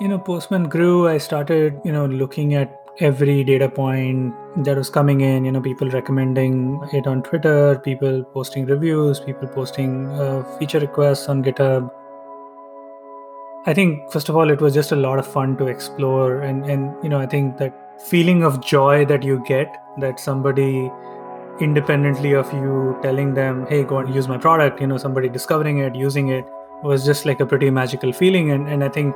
You know, Postman grew. I started, you know, looking at every data point that was coming in you know people recommending it on twitter people posting reviews people posting uh, feature requests on github i think first of all it was just a lot of fun to explore and and you know i think that feeling of joy that you get that somebody independently of you telling them hey go and use my product you know somebody discovering it using it was just like a pretty magical feeling and, and i think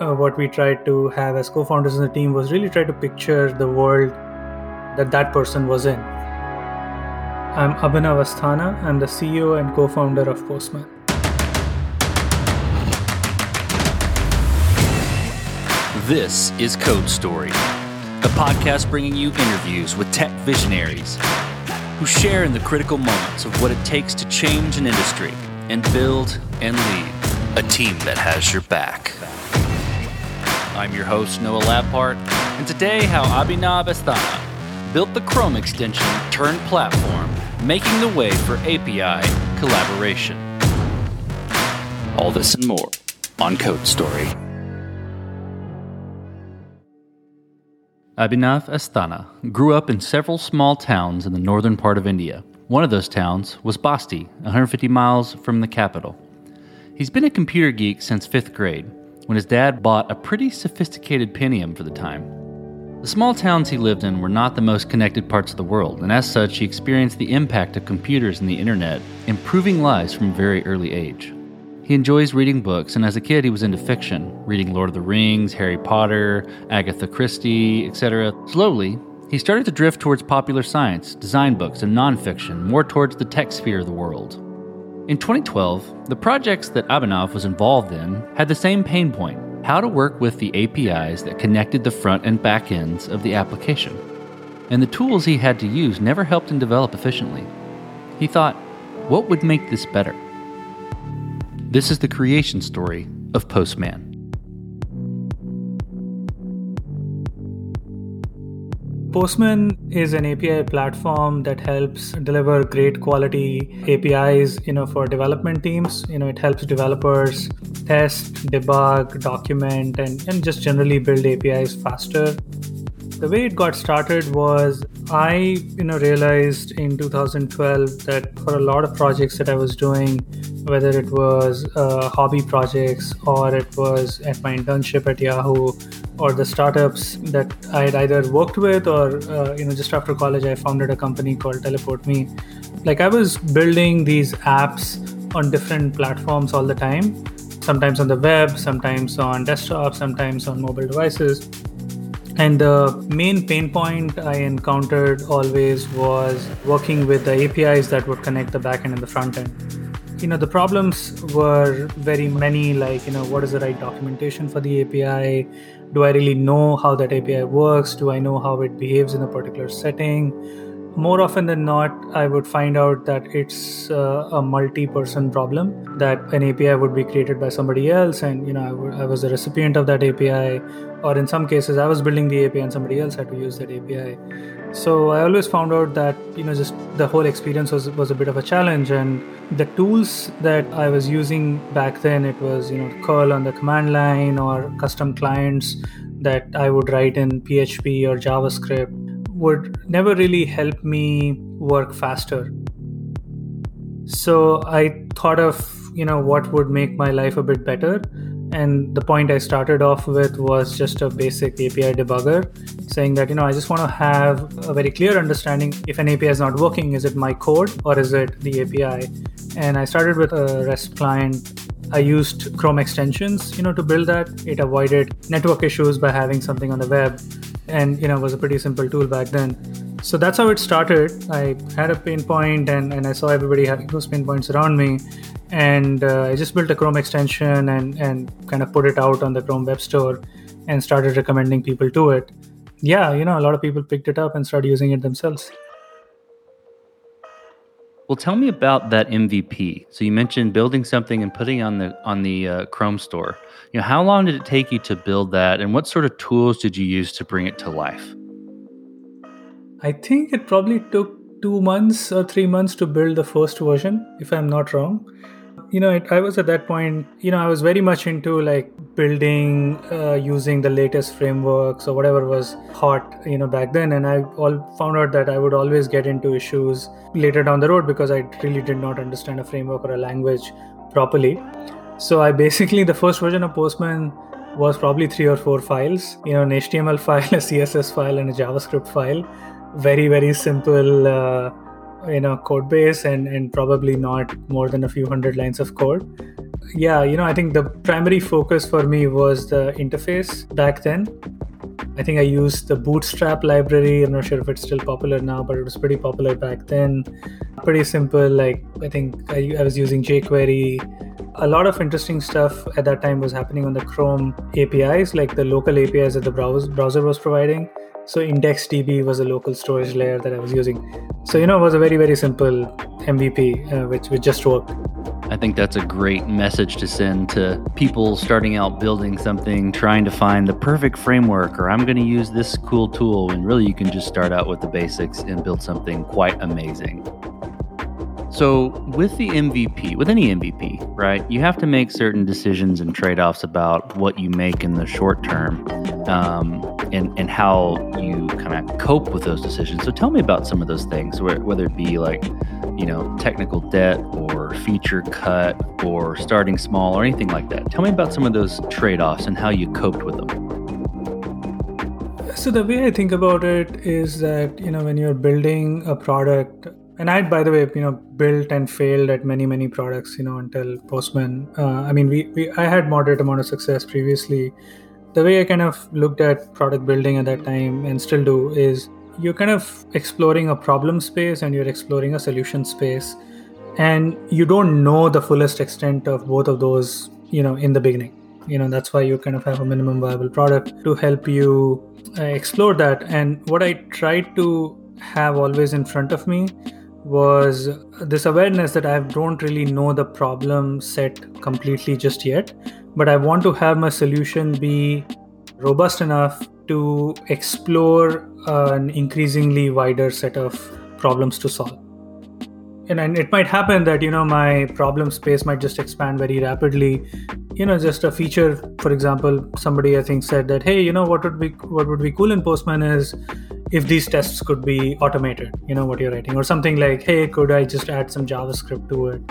uh, what we tried to have as co-founders in the team was really try to picture the world that that person was in. I'm Abhinav Asthana. I'm the CEO and co-founder of Postman. This is Code Story, a podcast bringing you interviews with tech visionaries who share in the critical moments of what it takes to change an industry and build and lead a team that has your back. I'm your host, Noah Labhart, and today, how Abhinav Asthana built the Chrome extension turned platform, making the way for API collaboration. All this and more on Code Story. Abhinav Asthana grew up in several small towns in the northern part of India. One of those towns was Basti, 150 miles from the capital. He's been a computer geek since fifth grade when his dad bought a pretty sophisticated Pentium for the time. The small towns he lived in were not the most connected parts of the world, and as such, he experienced the impact of computers and the internet improving lives from a very early age. He enjoys reading books, and as a kid, he was into fiction, reading Lord of the Rings, Harry Potter, Agatha Christie, etc. Slowly, he started to drift towards popular science, design books, and nonfiction, more towards the tech sphere of the world. In 2012, the projects that Abhinav was involved in had the same pain point how to work with the APIs that connected the front and back ends of the application. And the tools he had to use never helped him develop efficiently. He thought, what would make this better? This is the creation story of Postman. Postman is an API platform that helps deliver great quality APIs, you know, for development teams. You know, it helps developers test, debug, document, and, and just generally build APIs faster. The way it got started was I, you know, realized in 2012 that for a lot of projects that I was doing, whether it was uh, hobby projects or it was at my internship at Yahoo or the startups that I had either worked with or uh, you know just after college I founded a company called Teleport Me. Like I was building these apps on different platforms all the time, sometimes on the web, sometimes on desktop, sometimes on mobile devices. And the main pain point I encountered always was working with the APIs that would connect the backend and the front end you know the problems were very many like you know what is the right documentation for the api do i really know how that api works? Do i know how it behaves in a particular setting? More often than not i would find out that it's uh, a multi-person problem that an api would be created by somebody else and you know I, w- I was the recipient of that api or in some cases i was building the api and somebody else had to use that api so i always found out that you know just the whole experience was was a bit of a challenge and the tools that i was using back then it was you know curl on the command line or custom clients that i would write in php or javascript would never really help me work faster. So i thought of you know what would make my life a bit better and the point i started off with was just a basic api debugger saying that you know i just want to have a very clear understanding if an api is not working is it my code or is it the api and i started with a rest client. I used chrome extensions you know to build that. It avoided network issues by having something on the web and you know was a pretty simple tool back then so that's how it started i had a pain point and, and i saw everybody having those pain points around me and uh, I just built a Chrome extension and and kind of put it out on the Chrome Web Store and started recommending people to it. Yeah, you know, a lot of people picked it up and started using it themselves. Well, tell me about that MVP. So you mentioned building something and putting on the on the uh, Chrome store. You know, how long did it take you to build that, and what sort of tools did you use to bring it to life? I think it probably took two months or three months to build the first version, if I'm not wrong. You know, it, I was at that point, you know, I was very much into like building uh, using the latest frameworks or whatever was hot you know back then. And i all found out that i would always get into issues later down the road because i really did not understand a framework or a language properly. So i basically the first version of postman was probably three or four files you know an html file a css file and a javascript file very very simple uh, you know code base and and probably not more than a few hundred lines of code. Yeah you know i think the primary focus for me was the interface back then. I think i used the bootstrap library. I'm not sure if it's still popular now but it was pretty popular back then. Pretty simple like i think i, I was using jquery. A lot of interesting stuff at that time was happening on the chrome apis like the local apis that the browser, browser was providing so IndexedDB was a local storage layer that I was using. So you know, it was a very very simple MVP uh, which which just worked. I think that's a great message to send to people starting out building something, trying to find the perfect framework, or I'm going to use this cool tool. And really, you can just start out with the basics and build something quite amazing. So, with the MVP, with any MVP, right, you have to make certain decisions and trade offs about what you make in the short term um, and, and how you kind of cope with those decisions. So, tell me about some of those things, whether it be like, you know, technical debt or feature cut or starting small or anything like that. Tell me about some of those trade offs and how you coped with them. So, the way I think about it is that, you know, when you're building a product, and I, by the way, you know, built and failed at many, many products, you know, until Postman. Uh, I mean, we, we, I had moderate amount of success previously. The way I kind of looked at product building at that time and still do is you're kind of exploring a problem space and you're exploring a solution space, and you don't know the fullest extent of both of those, you know, in the beginning. You know, that's why you kind of have a minimum viable product to help you uh, explore that. And what I try to have always in front of me was this awareness that I don't really know the problem set completely just yet, but I want to have my solution be robust enough to explore uh, an increasingly wider set of problems to solve. And, and it might happen that you know my problem space might just expand very rapidly you know just a feature for example somebody i think said that hey you know what would be what would be cool in postman is if these tests could be automated you know what you're writing or something like hey could i just add some javascript to it?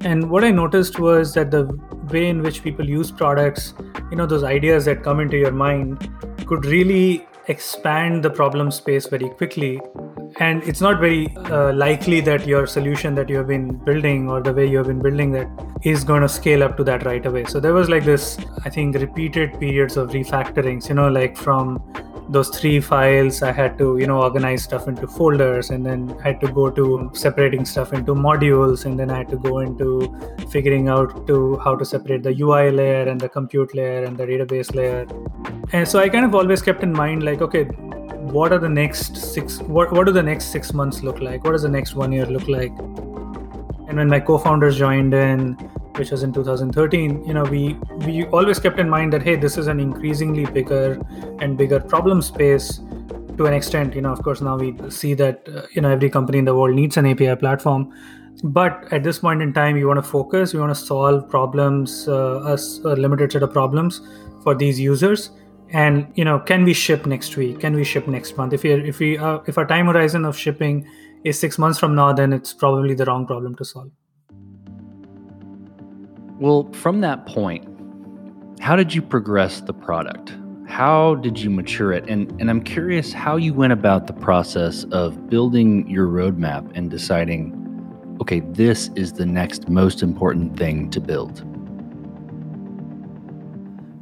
And what i noticed was that the way in which people use products you know those ideas that come into your mind could really expand the problem space very quickly. And it's not very uh, likely that your solution that you have been building or the way you have been building that is going to scale up to that right away. So there was like this i think repeated periods of refactorings you know like from those three files i had to you know organize stuff into folders and then I had to go to separating stuff into modules and then i had to go into figuring out to how to separate the ui layer and the compute layer and the database layer. And so i kind of always kept in mind like okay what are the next six what, what do the next six months look like? What does the next one year look like? And when my co-founders joined in which was in 2013 you know we we always kept in mind that hey this is an increasingly bigger and bigger problem space to an extent you know of course now we see that uh, you know every company in the world needs an api platform. But at this point in time you want to focus you want to solve problems uh, a, a limited set of problems for these users. And you know can we ship next week? Can we ship next month? If we if we uh, if our time horizon of shipping is 6 months from now then it's probably the wrong problem to solve well, from that point, how did you progress the product? How did you mature it? And, and I'm curious how you went about the process of building your roadmap and deciding, okay, this is the next most important thing to build.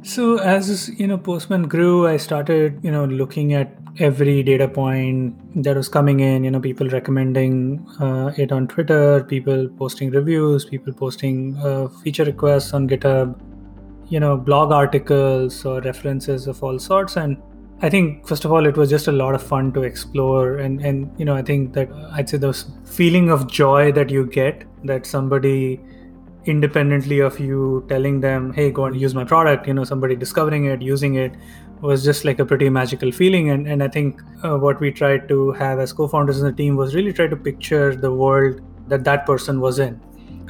So as you know, Postman grew, I started you know looking at every data point that was coming in you know people recommending uh, it on twitter people posting reviews people posting uh, feature requests on github you know blog articles or references of all sorts. And i think first of all it was just a lot of fun to explore. And and you know i think that i'd say the feeling of joy that you get that somebody independently of you telling them hey go and use my product you know somebody discovering it using it was just like a pretty magical feeling. And, and i think uh, what we tried to have as co-founders in the team was really try to picture the world that that person was in.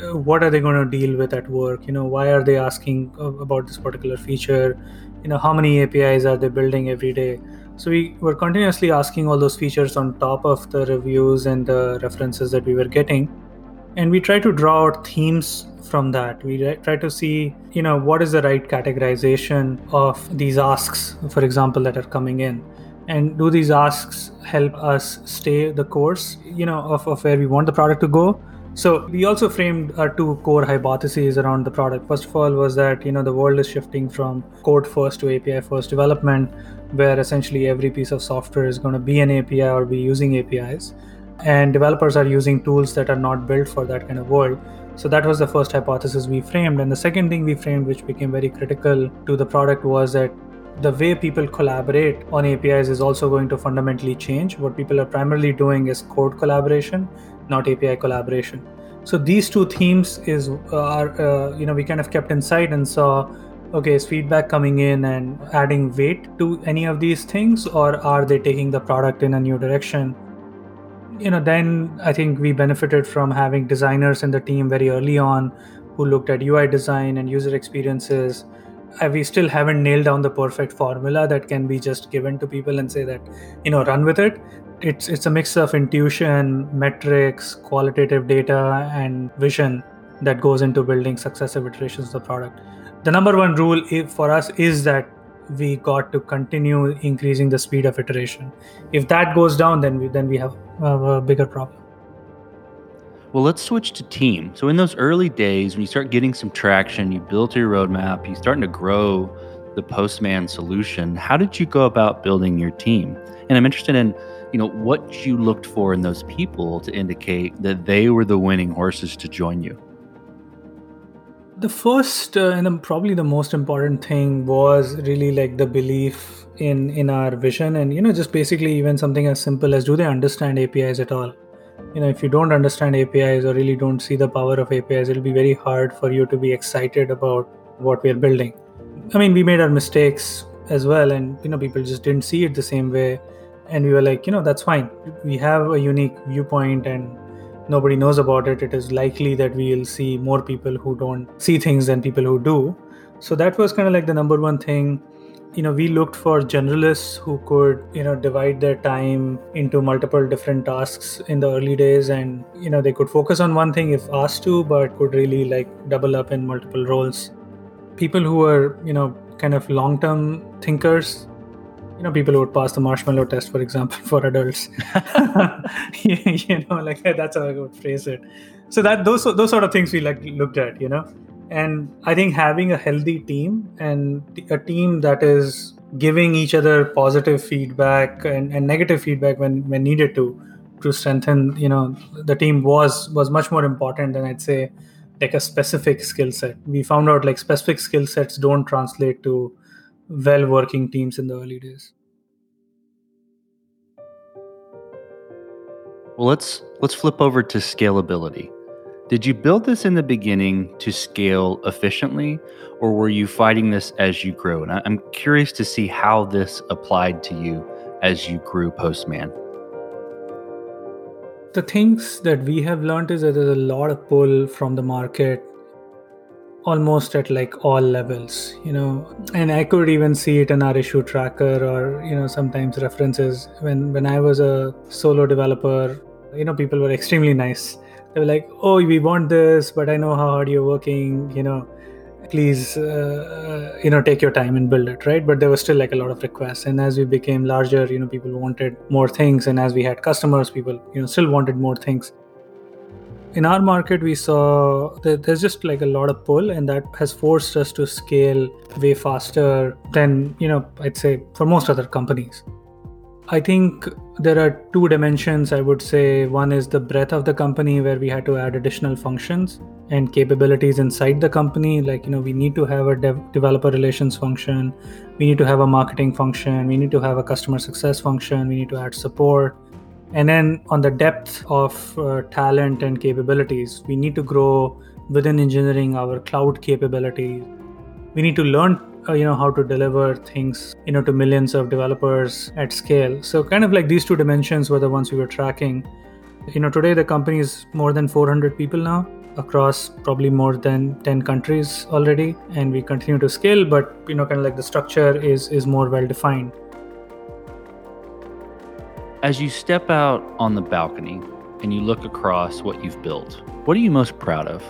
Uh, what are they going to deal with at work? You know why are they asking about this particular feature? You know how many apis are they building every day? So we were continuously asking all those features on top of the reviews and the references that we were getting. And we try to draw out themes from that. We try to see you know what is the right categorization of these asks for example that are coming in. And do these asks help us stay the course you know of, of where we want the product to go? So we also framed our two core hypotheses around the product. First of all was that you know the world is shifting from code first to api first development where essentially every piece of software is going to be an api or be using apis and developers are using tools that are not built for that kind of world so that was the first hypothesis we framed and the second thing we framed which became very critical to the product was that the way people collaborate on APIs is also going to fundamentally change. What people are primarily doing is code collaboration, not API collaboration. So these two themes is are uh, you know we kind of kept in sight and saw okay is feedback coming in and adding weight to any of these things or are they taking the product in a new direction you know then i think we benefited from having designers in the team very early on who looked at ui design and user experiences. Uh, we still haven't nailed down the perfect formula that can be just given to people and say that you know run with it. It's it's a mix of intuition metrics qualitative data and vision that goes into building successive iterations of the product. The number one rule for us is that we got to continue increasing the speed of iteration if that goes down then we then we have a bigger problem well, let's switch to team. So, in those early days, when you start getting some traction, you built your roadmap, you're starting to grow the Postman solution. How did you go about building your team? And I'm interested in, you know, what you looked for in those people to indicate that they were the winning horses to join you. The first uh, and probably the most important thing was really like the belief in in our vision, and you know, just basically even something as simple as do they understand APIs at all? you know if you don't understand apis or really don't see the power of apis it'll be very hard for you to be excited about what we're building. I mean we made our mistakes as well and you know people just didn't see it the same way. And we were like you know that's fine. We have a unique viewpoint and nobody knows about it. It is likely that we'll see more people who don't see things than people who do. So that was kind of like the number one thing. You know we looked for generalists who could you know divide their time into multiple different tasks in the early days. And you know they could focus on one thing if asked to but could really like double up in multiple roles. People who were you know kind of long term thinkers you know people would pass the marshmallow test for example for adults. You know like that's how i would phrase it. So that those those sort of things we like looked at you know? And i think having a healthy team and a team that is giving each other positive feedback and, and negative feedback when when needed to to strengthen you know the team was was much more important than i'd say like a specific skill set. We found out like specific skill sets don't translate to well working teams in the early days well let's let's flip over to scalability did you build this in the beginning to scale efficiently, or were you fighting this as you grew? And I'm curious to see how this applied to you as you grew Postman. The things that we have learned is that there's a lot of pull from the market almost at like all levels you know? And i could even see it in our issue tracker or you know sometimes references. When when i was a solo developer you know people were extremely nice. They were like oh we want this but i know how hard you're working you know. Please uh, you know take your time and build it right? But there was still like a lot of requests. And as we became larger you know people wanted more things. And as we had customers people you know still wanted more things in our market we saw there's just like a lot of pull and that has forced us to scale way faster than you know i'd say for most other companies I think there are two dimensions, I would say. One is the breadth of the company, where we had to add additional functions and capabilities inside the company. Like, you know, we need to have a dev- developer relations function, we need to have a marketing function, we need to have a customer success function, we need to add support. And then on the depth of uh, talent and capabilities, we need to grow within engineering our cloud capabilities. We need to learn uh, you know how to deliver things you know to millions of developers at scale. So kind of like these two dimensions were the ones we were tracking. You know today the company is more than 400 people now across probably more than 10 countries already and we continue to scale but you know kind of like the structure is is more well defined as you step out on the balcony and you look across what you've built what are you most proud of?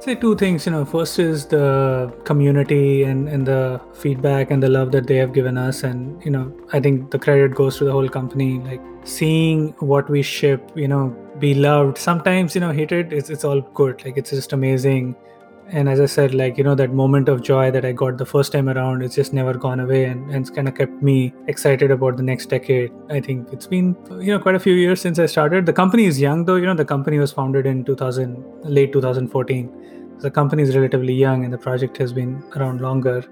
Say two things you know. First is the community and and the feedback and the love that they have given us. And you know i think the credit goes to the whole company like seeing what we ship you know be loved. Sometimes you know hated it's, it's all good. Like it's just amazing and as i said like you know that moment of joy that i got the first time around it's just never gone away and, and it's kind of kept me excited about the next decade. I think it's been you know quite a few years since i started. The company is young though you know the company was founded in 2000 late 2014 the company is relatively young and the project has been around longer.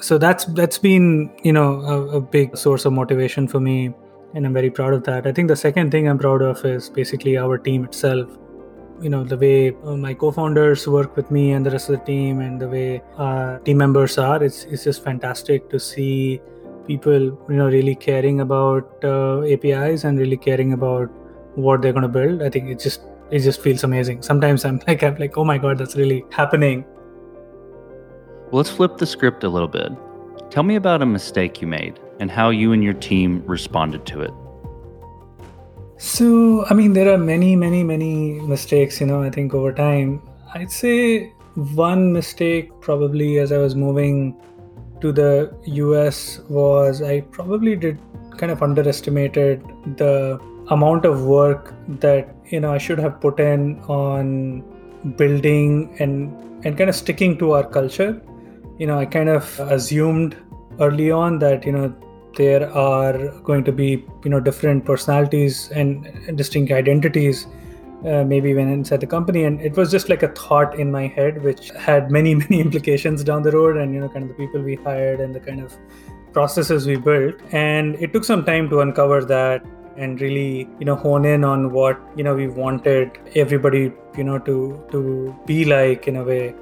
So that's that's been you know a, a big source of motivation for me and i'm very proud of that. I think the second thing i'm proud of is basically our team itself you know the way uh, my co-founders work with me and the rest of the team and the way team members are it's, it's just fantastic to see people you know really caring about uh, apis and really caring about what they're going to build. I think it just it just feels amazing. Sometimes i'm like i'm like oh my god that's really happening. Well, let's flip the script a little bit. Tell me about a mistake you made and how you and your team responded to it so, I mean, there are many, many, many mistakes, you know, I think over time. I'd say one mistake probably as I was moving to the US was I probably did kind of underestimated the amount of work that, you know, I should have put in on building and and kind of sticking to our culture. You know, I kind of assumed early on that, you know, there are going to be you know different personalities and distinct identities uh, maybe even inside the company. And it was just like a thought in my head which had many many implications down the road and you know kind of the people we hired and the kind of processes we built. And it took some time to uncover that and really you know hone in on what you know we wanted everybody you know to to be like in a way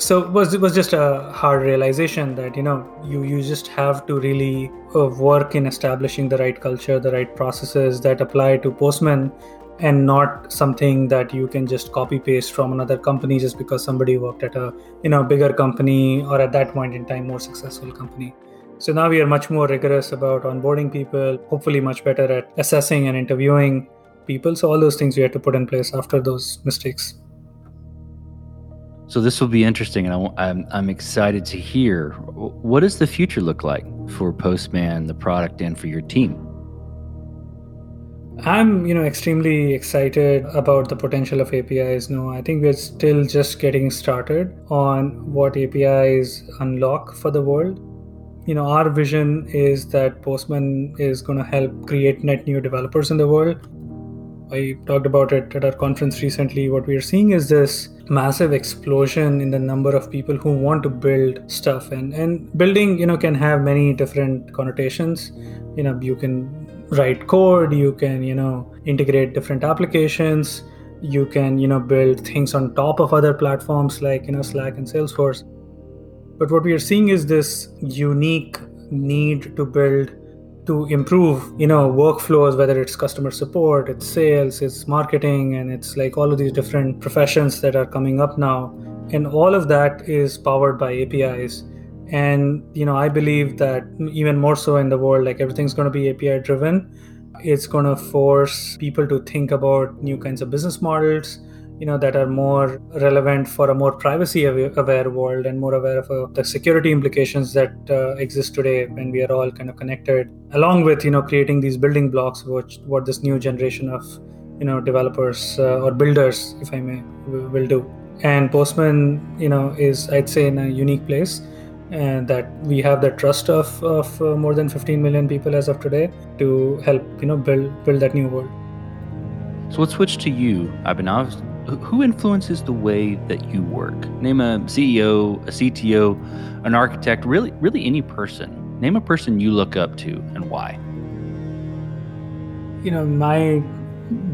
so it was it was just a hard realization that you know you you just have to really uh, work in establishing the right culture the right processes that apply to postman and not something that you can just copy paste from another company just because somebody worked at a you know bigger company or at that point in time more successful company. So now we are much more rigorous about onboarding people hopefully much better at assessing and interviewing people. So all those things we had to put in place after those mistakes so this will be interesting, and I, I'm I'm excited to hear. What does the future look like for Postman, the product, and for your team? I'm, you know, extremely excited about the potential of APIs. No, I think we're still just getting started on what APIs unlock for the world. You know, our vision is that Postman is going to help create net new developers in the world. I talked about it at our conference recently. What we are seeing is this massive explosion in the number of people who want to build stuff. And and building you know can have many different connotations. You know you can write code you can you know integrate different applications you can you know build things on top of other platforms like you know slack and salesforce. But what we are seeing is this unique need to build to improve you know workflows whether it's customer support it's sales it's marketing and it's like all of these different professions that are coming up now. And all of that is powered by apis and you know i believe that even more so in the world like everything's going to be api driven. It's going to force people to think about new kinds of business models you know that are more relevant for a more privacy aware world and more aware of uh, the security implications that uh, exist today when we are all kind of connected along with you know creating these building blocks which what this new generation of you know developers uh, or builders if i may will do. And postman you know is i'd say in a unique place and that we have the trust of, of uh, more than 15 million people as of today to help you know build build that new world. So let's switch to you abhinav who influences the way that you work? Name a CEO, a CTO, an architect, really, really any person. Name a person you look up to and why. You know, my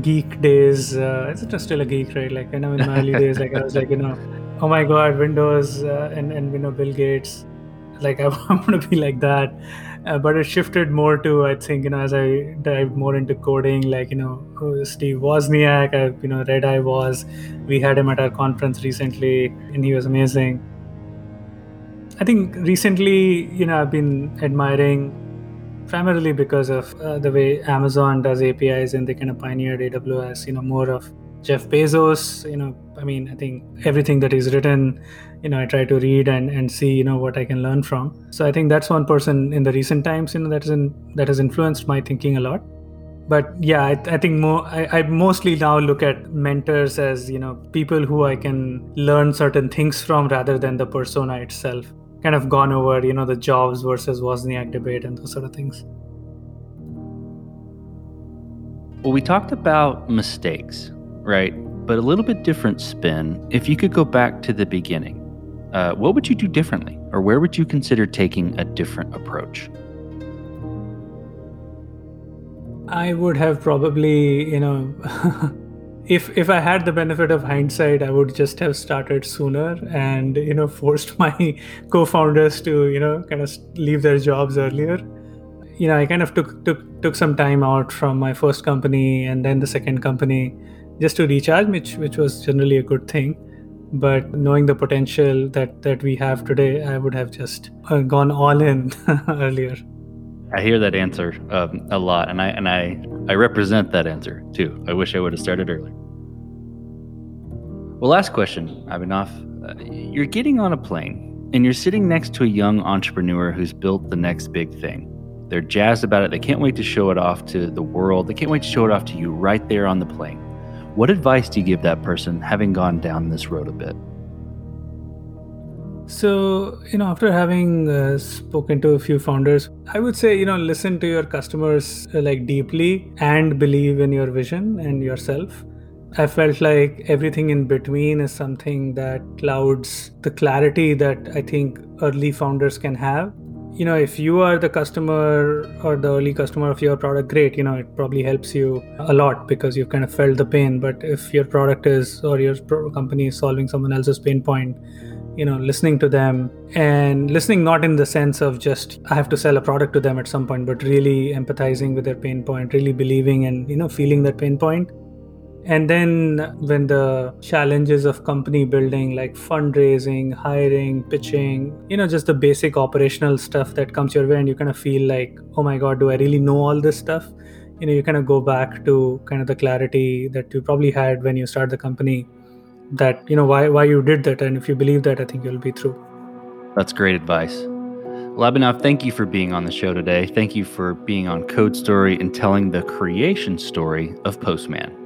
geek days, uh, it's still a geek, right? Like, I know in my early days, like I was like, you know, oh my God, Windows uh, and, and, you know, Bill Gates. like I want to be like that. Uh, but it shifted more to I think you know as I dived more into coding, like you know Steve Wozniak, I you know Red Eye was, we had him at our conference recently, and he was amazing. I think recently, you know, I've been admiring primarily because of uh, the way Amazon does APIs and they kind of pioneered AWS, you know, more of Jeff Bezos, you know, I mean, I think everything that is written, you know, I try to read and, and see, you know, what I can learn from. So I think that's one person in the recent times, you know, that is in, that has influenced my thinking a lot. But yeah, I, I think more I, I mostly now look at mentors as, you know, people who I can learn certain things from rather than the persona itself kind of gone over, you know, the Jobs versus Wozniak debate and those sort of things. Well, we talked about mistakes, right? But a little bit different spin. If you could go back to the beginning, uh, what would you do differently? Or where would you consider taking a different approach? I would have probably, you know, if if I had the benefit of hindsight, I would just have started sooner and you know forced my co-founders to you know kind of leave their jobs earlier. You know, I kind of took took took some time out from my first company and then the second company just to recharge, which which was generally a good thing. But knowing the potential that that we have today, I would have just uh, gone all in earlier. I hear that answer um, a lot, and I and I I represent that answer too. I wish I would have started earlier. Well, last question, Abhinav. Uh, you're getting on a plane and you're sitting next to a young entrepreneur who's built the next big thing. They're jazzed about it. They can't wait to show it off to the world. They can't wait to show it off to you right there on the plane. What advice do you give that person having gone down this road a bit? So, you know, after having uh, spoken to a few founders, I would say, you know, listen to your customers uh, like deeply and believe in your vision and yourself. I felt like everything in between is something that clouds the clarity that I think early founders can have. You know, if you are the customer or the early customer of your product, great, you know, it probably helps you a lot because you've kind of felt the pain. But if your product is or your company is solving someone else's pain point, you know listening to them and listening not in the sense of just i have to sell a product to them at some point but really empathizing with their pain point really believing and you know feeling that pain point and then when the challenges of company building like fundraising hiring pitching you know just the basic operational stuff that comes your way and you kind of feel like oh my god do i really know all this stuff you know you kind of go back to kind of the clarity that you probably had when you start the company that you know why why you did that and if you believe that i think you'll be through that's great advice Abhinav, thank you for being on the show today. Thank you for being on Code Story and telling the creation story of Postman.